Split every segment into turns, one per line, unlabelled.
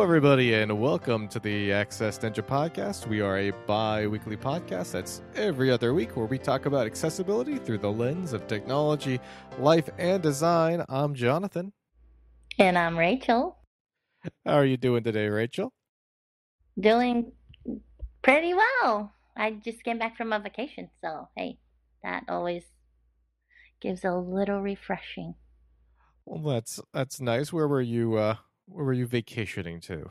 Hello, everybody, and welcome to the Access Ninja Podcast. We are a bi weekly podcast that's every other week where we talk about accessibility through the lens of technology, life, and design. I'm Jonathan.
And I'm Rachel.
How are you doing today, Rachel?
Doing pretty well. I just came back from a vacation, so hey, that always gives a little refreshing.
Well, that's that's nice. Where were you? Uh, where were you vacationing to?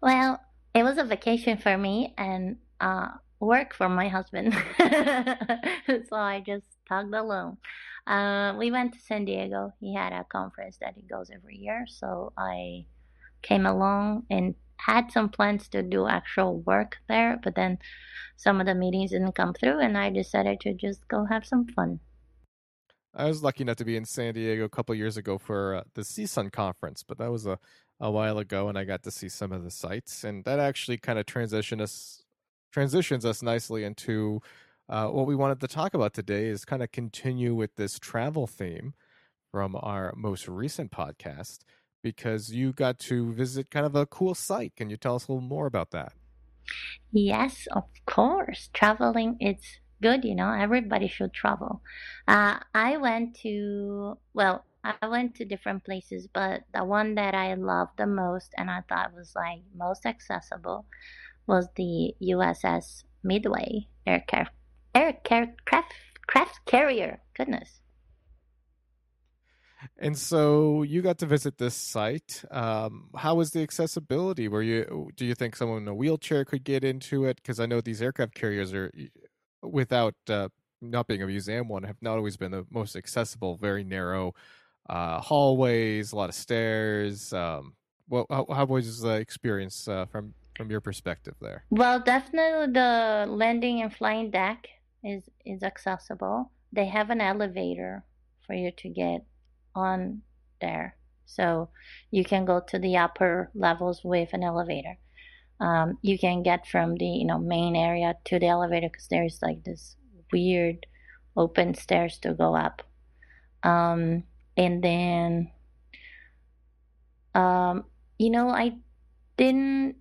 Well, it was a vacation for me and uh, work for my husband. so I just tugged along. Uh, we went to San Diego. He had a conference that he goes every year. So I came along and had some plans to do actual work there, but then some of the meetings didn't come through, and I decided to just go have some fun.
I was lucky enough to be in San Diego a couple years ago for uh, the CSUN conference, but that was a, a while ago, and I got to see some of the sites, and that actually kind of transition us transitions us nicely into uh, what we wanted to talk about today. Is kind of continue with this travel theme from our most recent podcast because you got to visit kind of a cool site. Can you tell us a little more about that?
Yes, of course. Traveling is good, you know, everybody should travel. Uh, I went to, well, I went to different places, but the one that I loved the most and I thought was like most accessible was the USS Midway aircraft, aircraft, craft carrier. Goodness.
And so you got to visit this site. Um, how was the accessibility? Were you? Do you think someone in a wheelchair could get into it? Because I know these aircraft carriers are, without uh, not being a museum one, have not always been the most accessible. Very narrow uh, hallways, a lot of stairs. Um, well, how, how was the experience uh, from from your perspective there?
Well, definitely the landing and flying deck is is accessible. They have an elevator for you to get on there. So you can go to the upper levels with an elevator. Um, you can get from the you know main area to the elevator because there's like this weird open stairs to go up. Um, and then, um, you know, I didn't.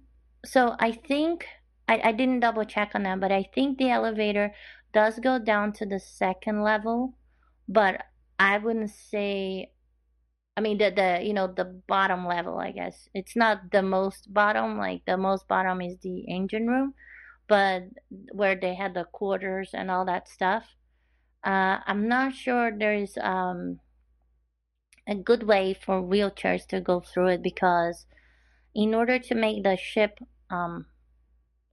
So I think I, I didn't double check on that, but I think the elevator does go down to the second level, but I wouldn't say I mean the the you know the bottom level I guess. It's not the most bottom, like the most bottom is the engine room, but where they had the quarters and all that stuff. Uh, I'm not sure there's um, a good way for wheelchairs to go through it because in order to make the ship um,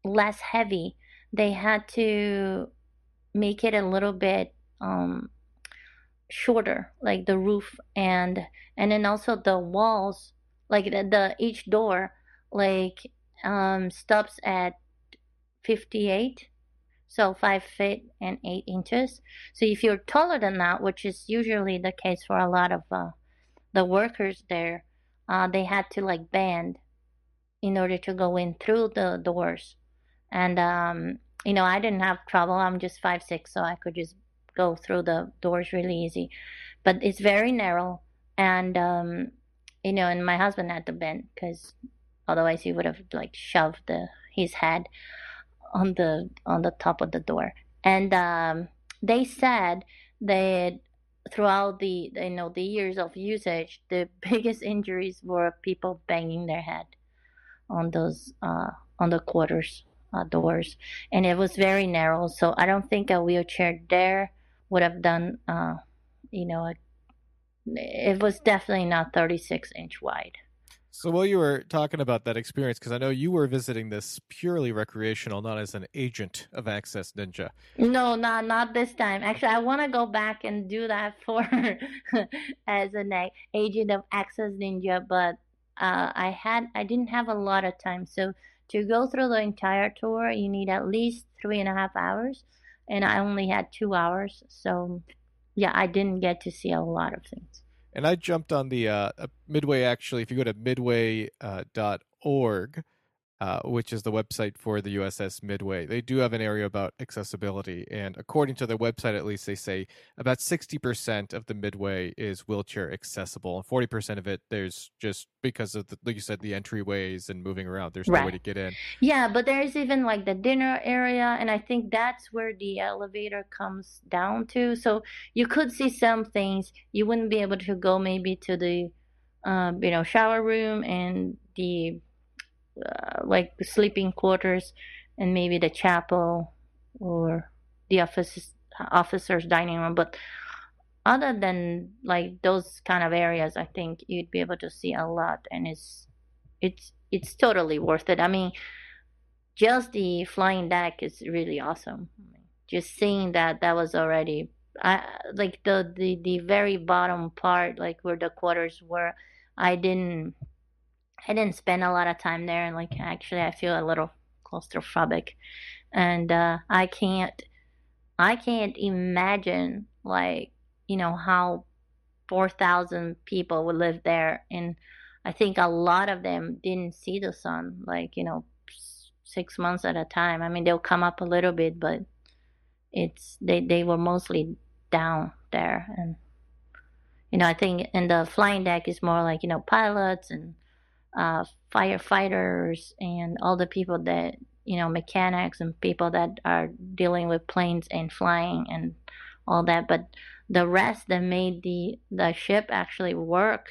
less heavy, they had to make it a little bit um, shorter like the roof and and then also the walls like the, the each door like um stops at 58 so 5 feet and 8 inches. So if you're taller than that which is usually the case for a lot of uh, the workers there uh, they had to like bend in order to go in through the doors. And um you know i didn't have trouble. I'm just five six so i could just go through the doors really easy. But it's very narrow, and um, you know, and my husband had to bend because otherwise he would have like shoved the, his head on the on the top of the door. And um, they said that throughout the you know the years of usage, the biggest injuries were people banging their head on those uh, on the quarters uh, doors, and it was very narrow. So I don't think a wheelchair there would have done, uh, you know, a, it was definitely not 36 inch wide.
So while you were talking about that experience, because I know you were visiting this purely recreational, not as an agent of Access Ninja.
No, not not this time. Actually, I want to go back and do that for as an agent of Access Ninja, but uh, I had I didn't have a lot of time. So to go through the entire tour, you need at least three and a half hours and I only had two hours. So, yeah, I didn't get to see a lot of things.
And I jumped on the uh, Midway actually. If you go to midway.org, uh, uh, which is the website for the USS Midway. They do have an area about accessibility, and according to their website, at least, they say about sixty percent of the Midway is wheelchair accessible, and forty percent of it there's just because of the, like you said, the entryways and moving around. There's right. no way to get in.
Yeah, but there's even like the dinner area, and I think that's where the elevator comes down to. So you could see some things you wouldn't be able to go maybe to the, uh, you know, shower room and the uh, like sleeping quarters and maybe the chapel or the office officers dining room. But other than like those kind of areas i think you'd be able to see a lot and it's it's it's totally worth it. I mean just the flying deck is really awesome. Just seeing that that was already I like the the the very bottom part like where the quarters were I didn't I didn't spend a lot of time there, and like actually, I feel a little claustrophobic, and uh, I can't, I can't imagine like you know how four thousand people would live there, and I think a lot of them didn't see the sun, like you know, six months at a time. I mean, they'll come up a little bit, but it's they they were mostly down there, and you know, I think in the flying deck is more like you know pilots and uh, firefighters and all the people that you know mechanics and people that are dealing with planes and flying and all that. But the rest that made the the ship actually work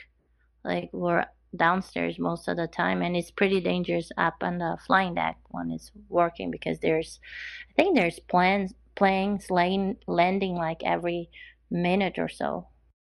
like were downstairs most of the time. And it's pretty dangerous up on the flying deck when it's working because there's i think there's plans planes landing like every minute or so.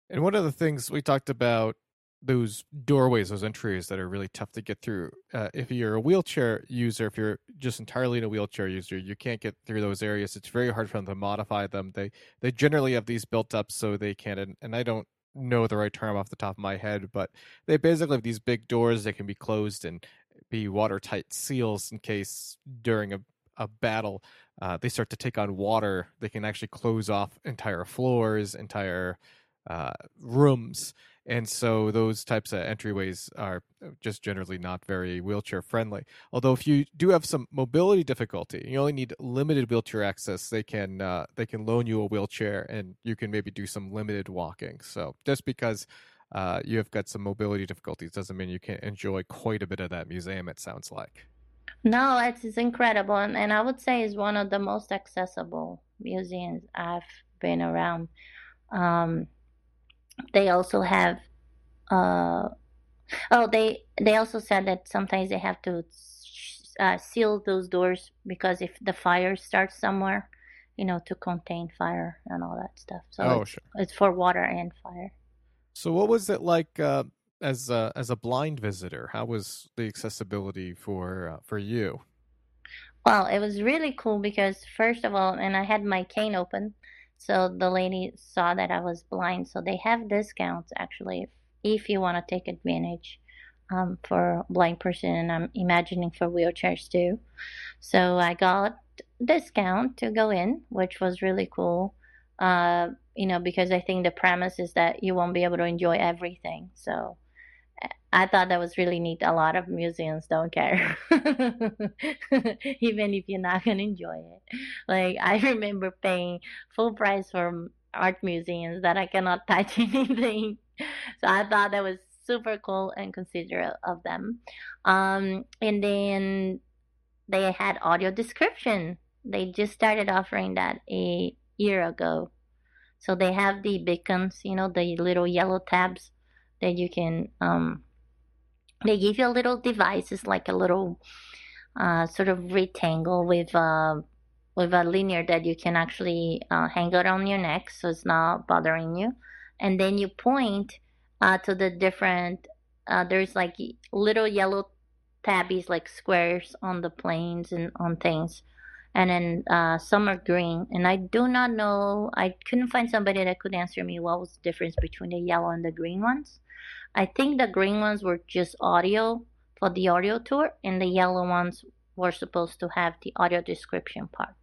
And one of the things we talked about those doorways, those entries that are really tough to get through. Uh, if you're a wheelchair user, if you're just entirely in a wheelchair user, you can't get through those areas. It's very hard for them to modify them. They they generally have these built up so they can. And, and I don't know the right term off the top of my head, but they basically have these big doors that can be closed and be watertight seals in case during a a battle uh, they start to take on water. They can actually close off entire floors, entire uh, rooms and so those types of entryways are uh, just generally not very wheelchair friendly. Although if you do have some mobility difficulty you only need limited wheelchair access they can uh, they can loan you a wheelchair and you can maybe do some limited walking. So just because uh, you have got some mobility difficulties doesn't mean you can't enjoy quite a bit of that museum it sounds like.
No it's, it's incredible and, and i would say is one of the most accessible museums i've been around. Um, they also have uh, oh they they also said that sometimes they have to uh, seal those doors because if the fire starts somewhere you know to contain fire and all that stuff. So oh, it's, sure. it's for water and fire.
So what was it like uh, as a, as a blind visitor? How was the accessibility for uh, for you?
Well it was really cool because first of all and i had my cane open so the lady saw that I was blind. So they have discounts actually if, you want to take advantage um, for blind person. And I'm imagining for wheelchairs too. So I got discount to go in, which was really cool. Uh, you know, because I think the premise is that you won't be able to enjoy everything. So I thought that was really neat. A lot of museums don't care, even if you're not gonna enjoy it. Like I remember paying full price for art museums that I cannot touch anything. So I thought that was super cool and considerate of them. Um, and then they had audio description. They just started offering that a year ago. So they have the beacons, you know, the little yellow tabs that you can um, they give you a little device it's like a little uh, sort of rectangle with uh, with a linear that you can actually uh, hang it on your neck so it's not bothering you. And then you point uh, to the different uh, there's like little yellow tabbies like squares on the planes and on things and then uh, some are green and i do not know i couldn't find somebody that could answer me what was the difference between the yellow and the green ones I think the green ones were just audio for the audio tour, and the yellow ones were supposed to have the audio description part.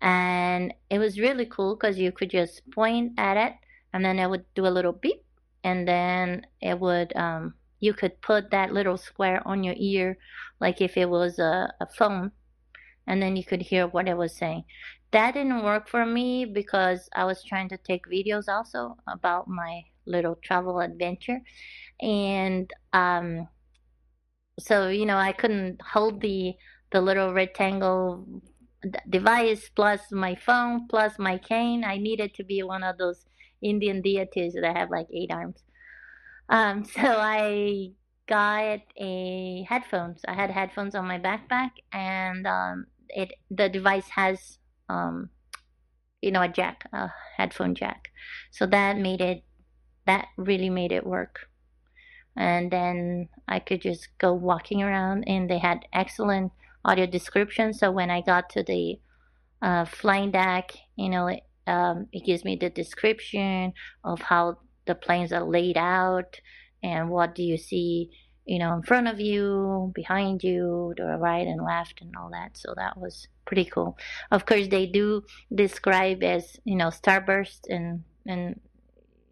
And it was really cool because you could just point at it, and then it would do a little beep, and then it would um, you could put that little square on your ear, like if it was a, a phone, and then you could hear what it was saying. That didn't work for me because I was trying to take videos also about my little travel adventure. And um, so, you know, I couldn't hold the the little rectangle device plus my phone plus my cane. I needed to be one of those Indian deities that have like eight arms. Um, so I got a headphones. I had headphones on my backpack, and um, it the device has um, you know a jack, a headphone jack. So that made it that really made it work. And then I could just go walking around, and they had excellent audio description. So when I got to the uh, flying deck, you know, it, um, it gives me the description of how the planes are laid out and what do you see, you know, in front of you, behind you, to the right and left, and all that. So that was pretty cool. Of course, they do describe as you know starboard and and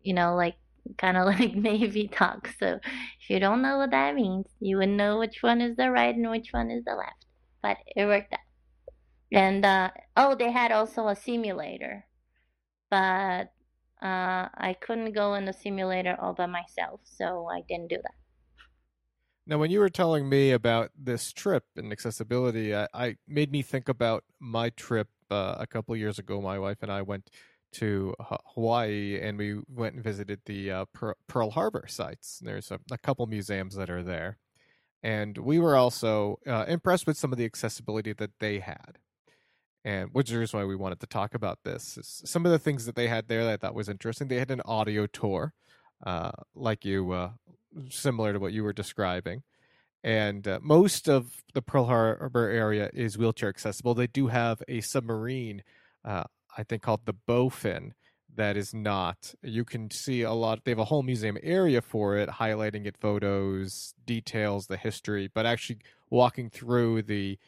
you know like kind of like Navy talk. So if you don't know what that means, you would know which one is the right and which one is the left but it worked out. And uh, oh, they had also a simulator, but uh, I couldn't go in the simulator all by myself, so I didn't do that.
Now, when you were telling me about this trip and accessibility, I, I made me think about my trip uh, a couple years ago. My wife and I went to Hawaii and we went and visited the uh, Pearl Harbor sites. There's a, a couple museums that are there and we were also uh, impressed with some of the accessibility that they had and which is why we wanted to talk about this some of the things that they had there that i thought was interesting they had an audio tour uh, like you uh, similar to what you were describing and uh, most of the pearl harbor area is wheelchair accessible they do have a submarine uh, i think called the bowfin that is not. You can see a lot. They have a whole museum area for it, highlighting it, photos, details, the history. But actually, walking through the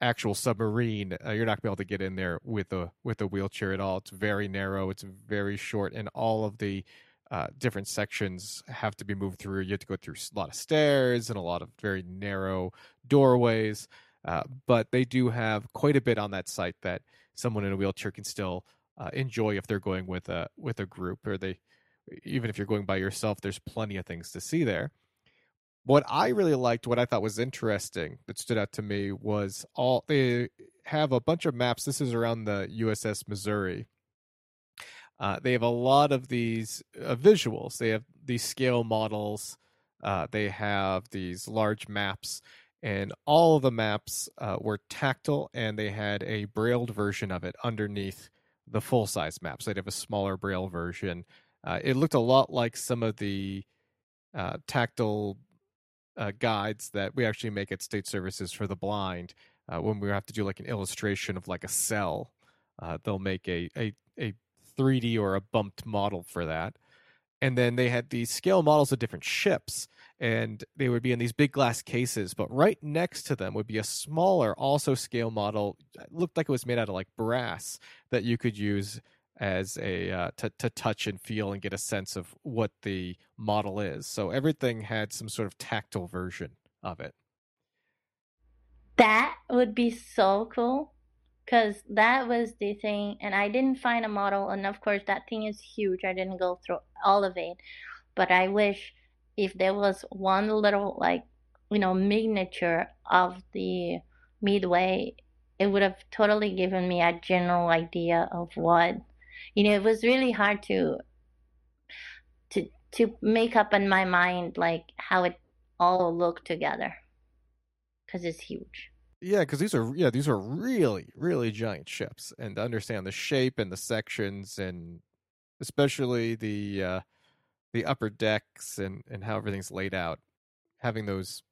actual submarine, uh, you're not gonna be able to get in there with a with a wheelchair at all. It's very narrow. It's very short, and all of the uh, different sections have to be moved through. You have to go through a lot of stairs and a lot of very narrow doorways. Uh, but they do have quite a bit on that site that someone in a wheelchair can still uh, enjoy if they're going with a with a group or they even if you're going by yourself there's plenty of things to see there what i really liked what i thought was interesting that stood out to me was all they have a bunch of maps this is around the uss missouri uh, they have a lot of these uh, visuals they have these scale models uh, they have these large maps and all of the maps uh, were tactile and they had a brailled version of it underneath the full size maps. They'd have a smaller braille version. Uh, it looked a lot like some of the tactile guides that we actually make at State Services for the Blind. When we have to do like an illustration of like a cell, they'll make a, a a 3D or a bumped model for that. And then they had these scale models of different ships and they would be in these big glass cases but right next to them would be a smaller also scale model it looked like it was made out of like brass that you could use as a uh, to, to touch and feel and get a sense of what the model is. So everything had some sort of tactile version of it.
That would be so cool because that was the thing and i didn't find a model and of course that thing is huge i didn't go through all of it but i wish if there was one little like you know miniature of the midway it would have totally given me a general idea of what you know it was really hard to to to make up in my mind like how it all looked together because it's huge
yeah because these are yeah these are really really giant ships and to understand the shape and the sections and especially the uh the upper decks and and how everything's laid out having those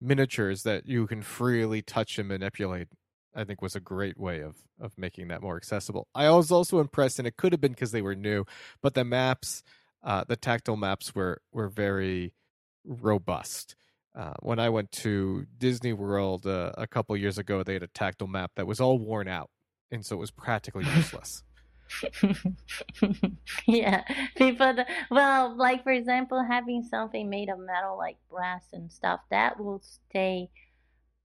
miniatures that you can freely touch and manipulate i think was a great way of of making that more accessible. I was also impressed and it could have been because they were new but the maps uh, the tactile maps were were very robust uh, when i went to disney world uh, a couple years ago they had a tactile map that was all worn out and so it was practically useless
yeah, people. Well, like for example, having something made of metal like brass and stuff that will stay,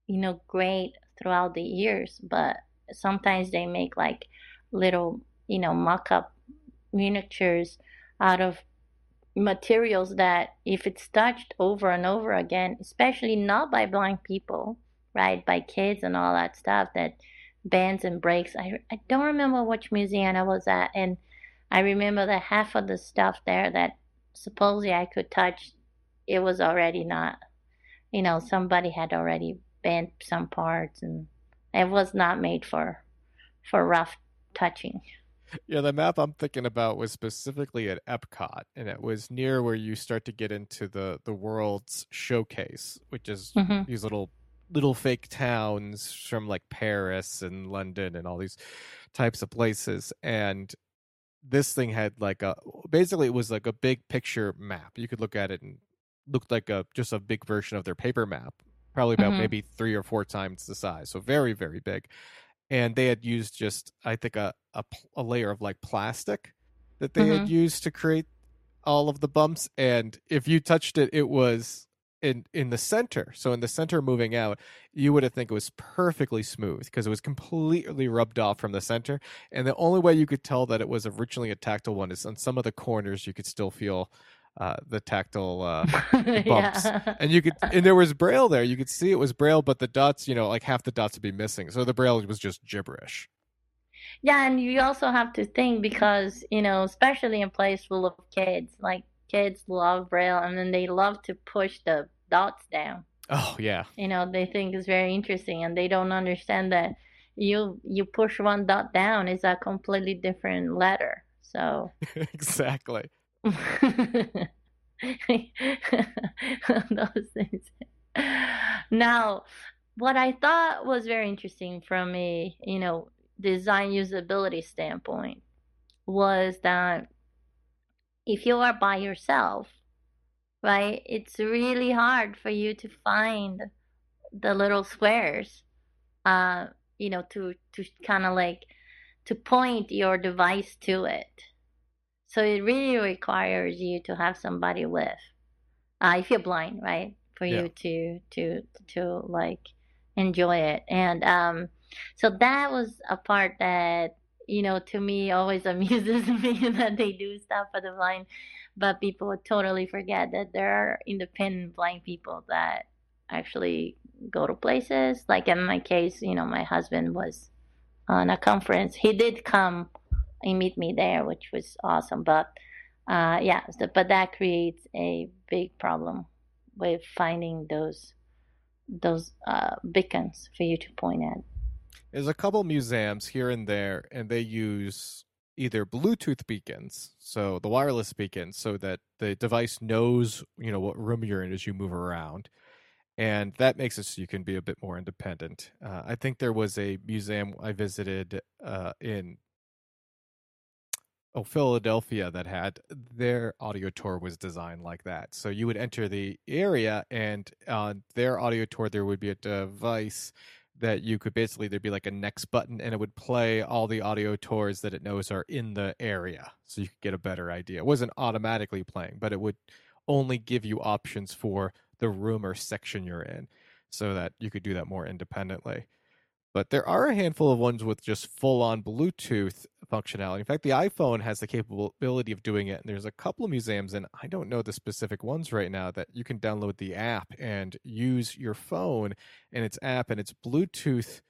you know, great throughout the years. But sometimes they make like little, you know, mock-up miniatures out of materials that if it's touched over and over again, especially not by blind people, right, by kids and all that stuff that bends and breaks. I, I don't remember which museum I was at, and I remember that half of the stuff there that supposedly I could touch, it was already not, you know, somebody had already bent some parts, and it was not made for for rough touching.
Yeah, the map I'm thinking about was specifically at Epcot, and it was near where you start to get into the the world's showcase, which is mm-hmm. these little little fake towns from like Paris and London and all these types of places. And this thing had like a basically it was like a big picture map. You could look at it and looked like a just a big version of their paper map, probably about mm-hmm. maybe three or four times the size. So very very big. And they had used just I think a a, a layer of like plastic that they mm-hmm. had used to create all of the bumps. And if you touched it, it was in in the center so in the center moving out you would have think it was perfectly smooth because it was completely rubbed off from the center and the only way you could tell that it was originally a tactile one is on some of the corners you could still feel uh, the tactile uh, bumps yeah. and you could and there was braille there you could see it was braille but the dots you know like half the dots would be missing so the braille was just gibberish
yeah and you also have to think because you know especially in place full of kids like kids love braille and then they love to push the dots down.
Oh yeah.
You know, they think it's very interesting and they don't understand that you you push one dot down is a completely different letter. So
Exactly.
Those things. Now, what I thought was very interesting from a, you know, design usability standpoint was that if you are by yourself right? It's really hard for you to find the little squares, uh, you know, to to kind of like to point your device to it. So it really requires you to have somebody with, uh, if you're blind, right? For yeah. you to to to like enjoy it, and um, so that was a part that you know to me always amuses me that they do stuff for the blind but people totally forget that there are independent blind people that actually go to places. Like in my case, you know, my husband was on a conference. He did come and meet me there, which was awesome. But uh, yeah, so, but that creates a big problem with finding those those uh, beacons for you to point at.
There's a couple museums here and there, and they use either Bluetooth beacons, so the wireless beacons, so that the device knows you know what room you're in as you move around, and that makes it so you can be a bit more independent. Uh, I think there was a museum I visited uh, in oh Philadelphia that had their audio tour was designed like that. So you would enter the area, and on their audio tour there would be a device that you could basically there'd be like a next button and it would play all the audio tours that it knows are in the area. So you could get a better idea. It wasn't automatically playing but it would only give you options for the room or section you're in so that you could do that more independently. But there are a handful of ones with just full on Bluetooth functionality. In fact, the iPhone has the capability of doing it. And there's a couple of museums, and I don't know the specific ones right now, that you can download the app and use your phone and its app and its Bluetooth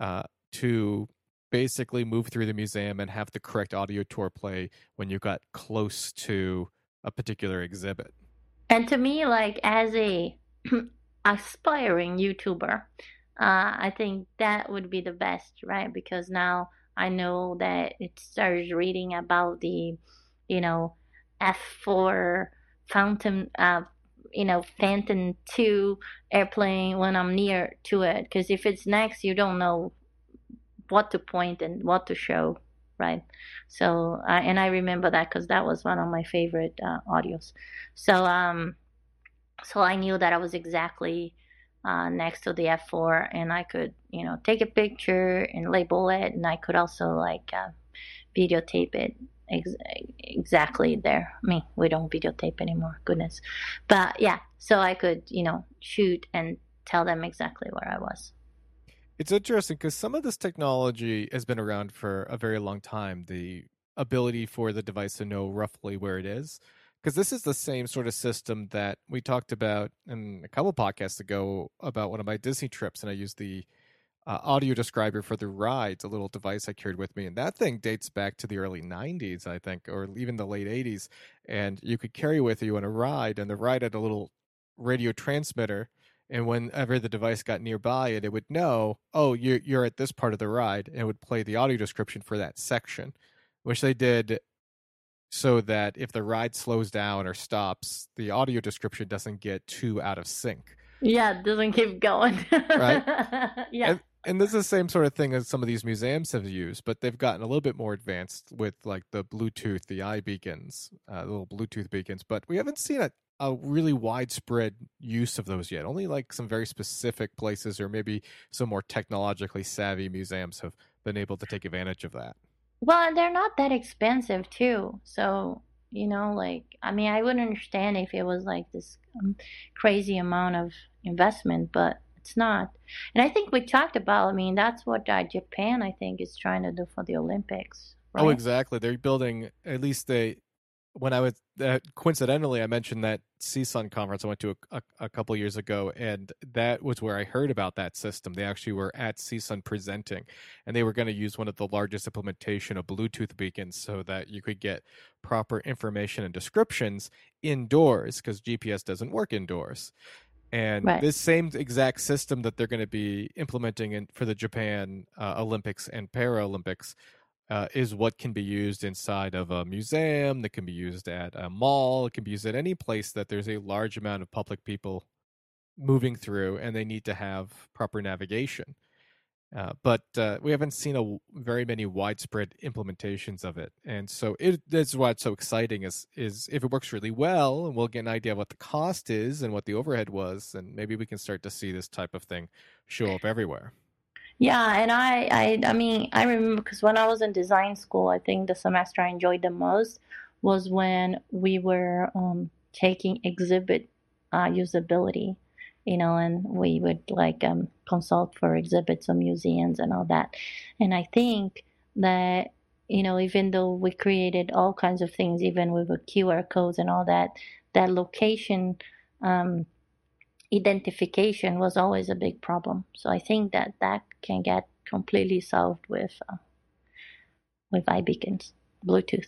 uh, to basically move through the museum and have the correct audio tour play when you got close to a particular exhibit.
And to me, like as a aspiring YouTuber, uh, I think that would be the best, right? Because now I know that it starts reading about the, you know, F4 Phantom, uh, you know, Phantom 2 airplane when I'm near to it. Because if it's next, you don't know what to point and what to show, right? So, uh, and I remember that because that was one of my favorite uh, audios. So, um, so I knew that I was exactly uh, next to the F4 and I could, you know, take a picture and label it. And I could also like uh, videotape it ex- exactly there. I mean, we don't videotape anymore, goodness. But yeah, so I could, you know, shoot and tell them exactly where I was.
It's interesting because some of this technology has been around for a very long time. The ability for the device to know roughly where it is. Because this is the same sort of system that we talked about in a couple podcasts ago about one of my Disney trips, and I used the uh, audio describer for the rides, a little device I carried with me. And that thing dates back to the early 90s, I think, or even the late 80s. And you could carry with you on a ride, and the ride had a little radio transmitter. And whenever the device got nearby it, it would know, oh, you're, you're at this part of the ride, and it would play the audio description for that section, which they did so that if the ride slows down or stops, the audio description doesn't get too out of sync.
Yeah, it doesn't keep going.
right?
yeah.
And, and this is the same sort of thing as some of these museums have used, but they've gotten a little bit more advanced with like the Bluetooth, the iBeacons, uh, little Bluetooth beacons. But we haven't seen a, a really widespread use of those yet. Only like some very specific places, or maybe some more technologically savvy museums have been able to take advantage of that.
Well, they're not that expensive too. So you know, like I mean, I wouldn't understand if it was like this um, crazy amount of investment, but it's not. And I think we talked about. I mean, that's what uh, Japan, I think, is trying to do for the Olympics.
Oh, right? Oh, exactly. They're building at least they. When I was uh, coincidentally, I mentioned that CSUN conference I went to a, a, a couple years ago, and that was where I heard about that system. They actually were at CSUN presenting, and they were going to use one of the largest implementation of Bluetooth beacons so that you could get proper information and descriptions indoors because GPS doesn't work indoors. And right. this same exact system that they're going to be implementing in, for the Japan uh, Olympics and Paralympics uh, is what can be used inside of a museum, that can be used at a mall, it can be used at any place that there's a large amount of public people moving through and they need to have proper navigation. Uh, but uh, we haven't seen a very many widespread implementations of it, and so it, that's why it's so exciting. Is is if it works really well, and we'll get an idea of what the cost is and what the overhead was, and maybe we can start to see this type of thing show up everywhere.
Yeah, and I, I, I mean, I remember because when I was in design school, I think the semester I enjoyed the most was when we were um, taking exhibit uh, usability you know, and we would like um, consult for exhibits or museums and all that. And I think that, you know, even though we created all kinds of things, even with QR codes and all that, that location um, identification was always a big problem. So I think that that can get completely solved with uh, with iBeacons, Bluetooth.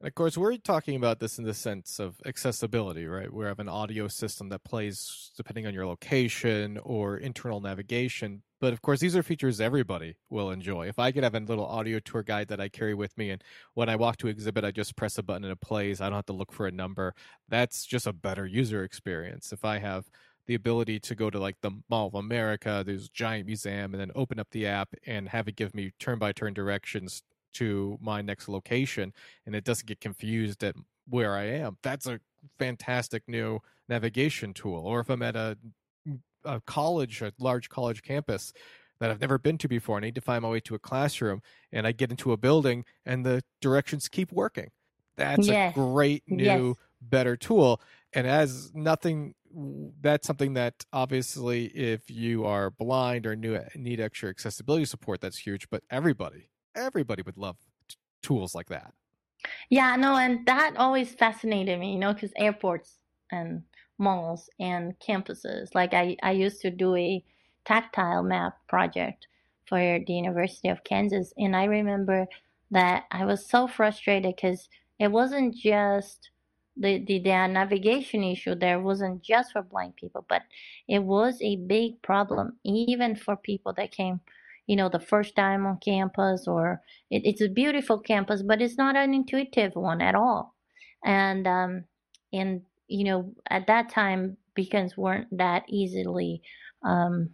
And of course, we're talking about this in the sense of accessibility, right? We have an audio system that plays depending on your location or internal navigation. But of course, these are features everybody will enjoy. If I could have a little audio tour guide that I carry with me, and when I walk to exhibit, I just press a button and it plays, I don't have to look for a number. That's just a better user experience. If I have the ability to go to like the Mall of America, there's giant museum, and then open up the app and have it give me turn by turn directions to my next location and it doesn't get confused at where I am. That's a fantastic new navigation tool. Or if I'm at a, a college, a large college campus that I've never been to before, I need to find my way to a classroom and I get into a building and the directions keep working. That's yes. a great new, yes. better tool. And as nothing that's something that obviously if you are blind or new, need extra accessibility support that's huge but everybody everybody would love t- tools like that.
Yeah, no, and that always fascinated me, you know, because airports and malls and campuses. Like I, I used to do a tactile map project for the University of Kansas, and I remember that I was so frustrated because it wasn't just the, the, the navigation issue there wasn't just for blind people, but it was a big problem even for people that came you know, the first time on campus, or it, it's a beautiful campus, but it's not an intuitive one at all. And um, and you know, at that time, beacons weren't that easily. Um,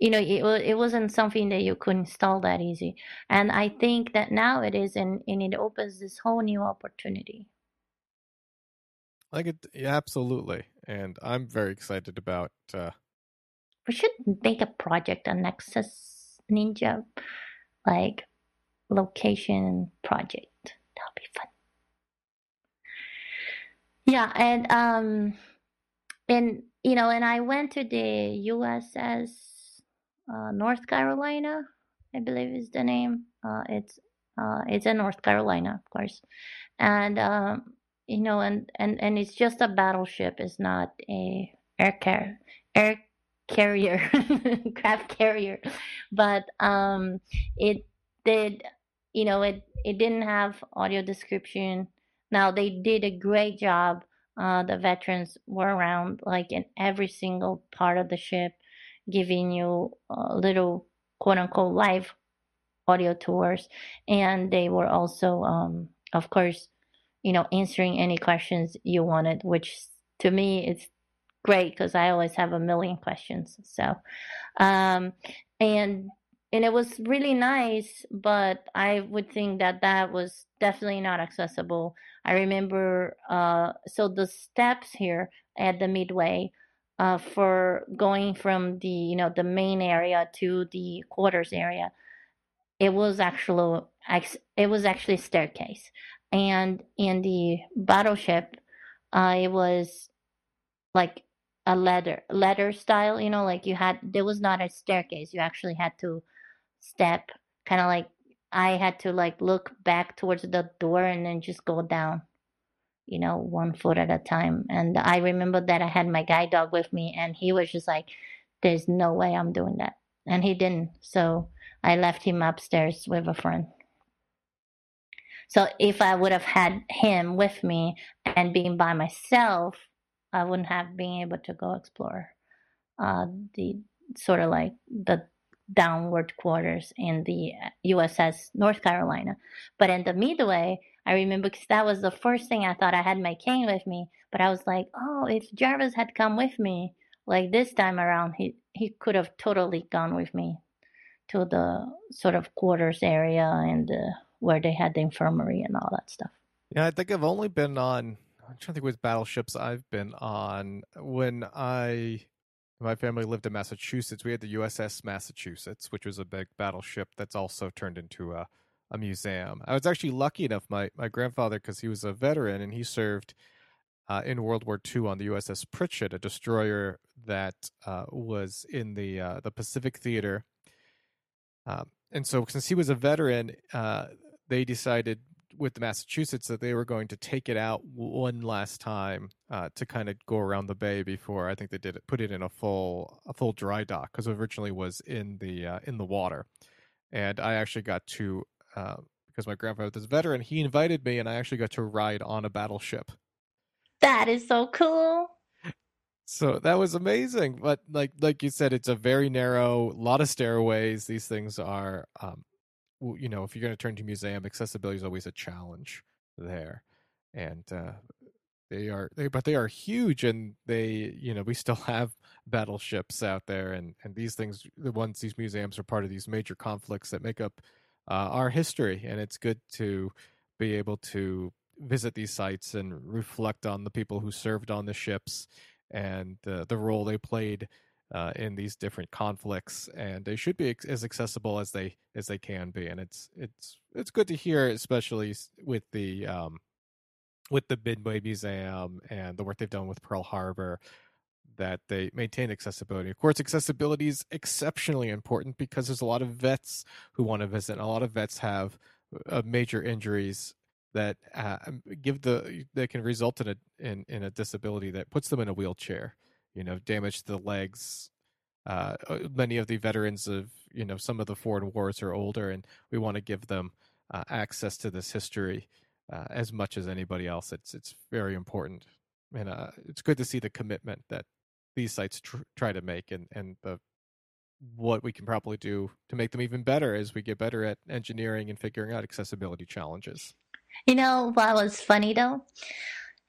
you know, it it wasn't something that you could install that easy. And I think that now it is, and, and it opens this whole new opportunity.
Like it, yeah, absolutely. And I'm very excited about uh,
we should make a project on Access Ninja, like location project. That'll be fun. Yeah, and um, and you know, and I went to the USS uh, North Carolina, I believe is the name. Uh, it's uh, it's in North Carolina, of course, and um, you know, and and and it's just a battleship. It's not a air car air carrier, craft carrier, but um, it did. You know, it it didn't have audio description. Now they did a great job. Uh, the veterans were around, like in every single part of the ship, giving you a little quote unquote live audio tours, and they were also, um, of course, you know, answering any questions you wanted, which to me it's great because I always have a million questions. So, um, and and it was really nice, but I would think that that was definitely not accessible. I remember, uh, so the steps here at the midway uh, for going from the you know the main area to the quarters area it was actually it was actually staircase and in the battleship uh, it was like a ladder ladder style you know like you had there was not a staircase you actually had to step kind of like i had to like look back towards the door and then just go down you know one foot at a time. And i remember that i had my guide dog with me and he was just like there's no way i'm doing that. And he didn't. So I left him upstairs with a friend. So if I would have had him with me and being by myself, I wouldn't have been able to go explore uh, the sort of like the downward quarters in the USS North Carolina. But in the Midway, I remember because that was the first thing I thought I had my cane with me. But I was like, oh, if Jarvis had come with me, like this time around, he he could have totally gone with me to the sort of quarters area and uh, where they had the infirmary and all that stuff.
Yeah, I think I've only been on. I'm trying to think with battleships I've been on. When I my family lived in Massachusetts, we had the USS Massachusetts, which was a big battleship that's also turned into a, a museum. I was actually lucky enough, my, my grandfather, because he was a veteran and he served uh, in World War II on the USS Pritchett, a destroyer that uh, was in the uh, the Pacific Theater um, and so, since he was a veteran, uh, they decided with the Massachusetts that they were going to take it out one last time uh, to kind of go around the bay before I think they did it, put it in a full a full dry dock because it originally was in the uh, in the water, and I actually got to uh, because my grandfather was a veteran, he invited me, and I actually got to ride on a battleship.
That is so cool.
So that was amazing. But like like you said, it's a very narrow, lot of stairways. These things are, um, you know, if you're going to turn to museum, accessibility is always a challenge there, and uh, they are they but they are huge, and they you know we still have battleships out there, and and these things, the ones these museums are part of these major conflicts that make up uh, our history, and it's good to be able to visit these sites and reflect on the people who served on the ships and uh, the role they played uh, in these different conflicts, and they should be as accessible as they as they can be. And it's it's it's good to hear, especially with the um, with the Midway Museum and the work they've done with Pearl Harbor, that they maintain accessibility. Of course, accessibility is exceptionally important because there's a lot of vets who want to visit. And a lot of vets have uh, major injuries that uh, give the that can result in a in, in a disability that puts them in a wheelchair you know damage to the legs uh, uh, many of the veterans of you know some of the foreign wars are older and we want to give them uh, access to this history uh, as much as anybody else it's it's very important and uh, it's good to see the commitment that these sites tr- try to make and and the what we can probably do to make them even better as we get better at engineering and figuring out accessibility challenges
you know what was funny though?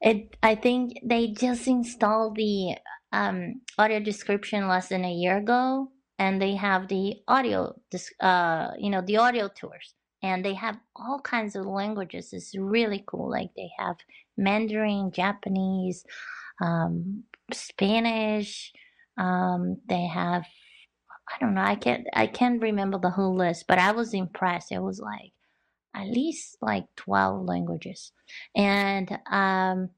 It I think they just installed the um, audio description less than a year ago, and they have the audio, uh, you know, the audio tours, and they have all kinds of languages. It's really cool. Like they have Mandarin, Japanese, um, Spanish. Um, they have I don't know. I can't I can't remember the whole list, but I was impressed. It was like at least like 12 languages. And um,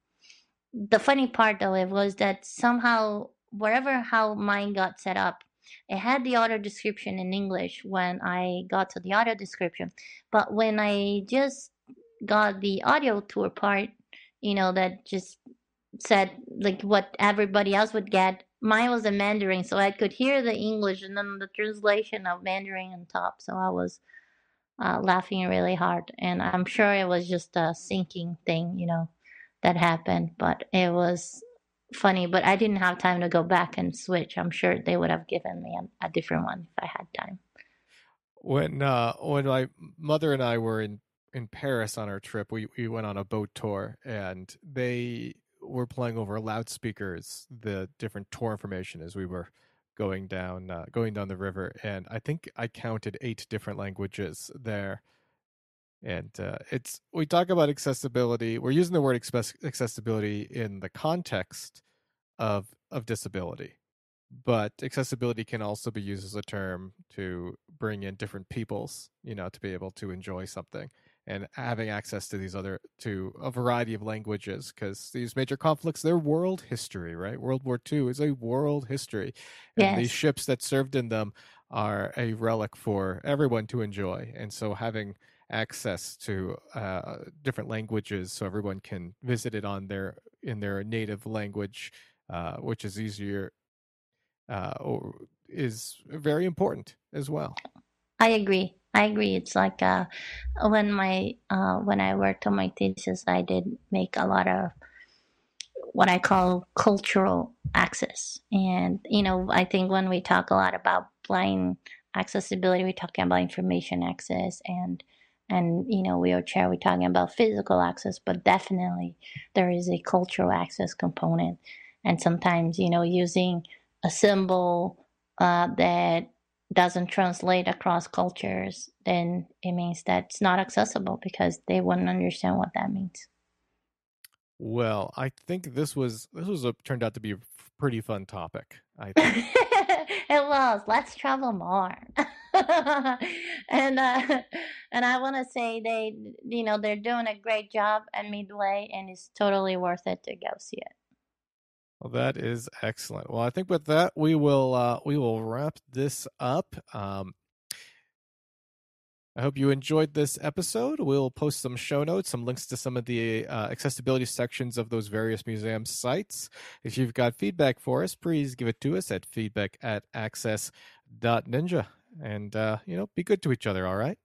the funny part of it was that somehow, wherever how mine got set up, it had the audio description in English when I got to the audio description. But when I just got the audio tour part, you know, that just said like what everybody else would get, mine was in Mandarin, so I could hear the English and then the translation of Mandarin on top. So I was uh, laughing really hard, and I'm sure it was just a syncing thing, you know, that happened. But it was funny. But I didn't have time to go back and switch. I'm sure they would have given me a, a different one if I had time.
When uh, when my mother and I were in in Paris on our trip, we we went on a boat tour, and they were playing over loudspeakers the different tour information as we were going down uh, going down the river and i think i counted eight different languages there and uh, it's we talk about accessibility we're using the word accessibility in the context of of disability but accessibility can also be used as a term to bring in different peoples you know to be able to enjoy something and having access to these other to a variety of languages because these major conflicts they're world history right world war ii is a world history and yes. these ships that served in them are a relic for everyone to enjoy and so having access to uh, different languages so everyone can visit it on their in their native language uh, which is easier uh, is very important as well
i agree I agree. It's like uh, when my uh, when I worked on my thesis, I did make a lot of what I call cultural access. And you know, I think when we talk a lot about blind accessibility, we're talking about information access and and you know wheelchair. We're talking about physical access, but definitely there is a cultural access component. And sometimes you know using a symbol uh, that doesn't translate across cultures, then it means that it's not accessible because they wouldn't understand what that means.
Well, I think this was this was a, turned out to be a pretty fun topic. I think
it was. Let's travel more. and uh, and I want to say they, you know, they're doing a great job at Midway, and it's totally worth it to go see it.
Well, that is excellent. Well, I think with that we will uh, we will wrap this up. Um, I hope you enjoyed this episode. We'll post some show notes, some links to some of the uh, accessibility sections of those various museum sites. If you've got feedback for us, please give it to us at feedback at access.ninja. And, uh, you know, be good to each other, all right?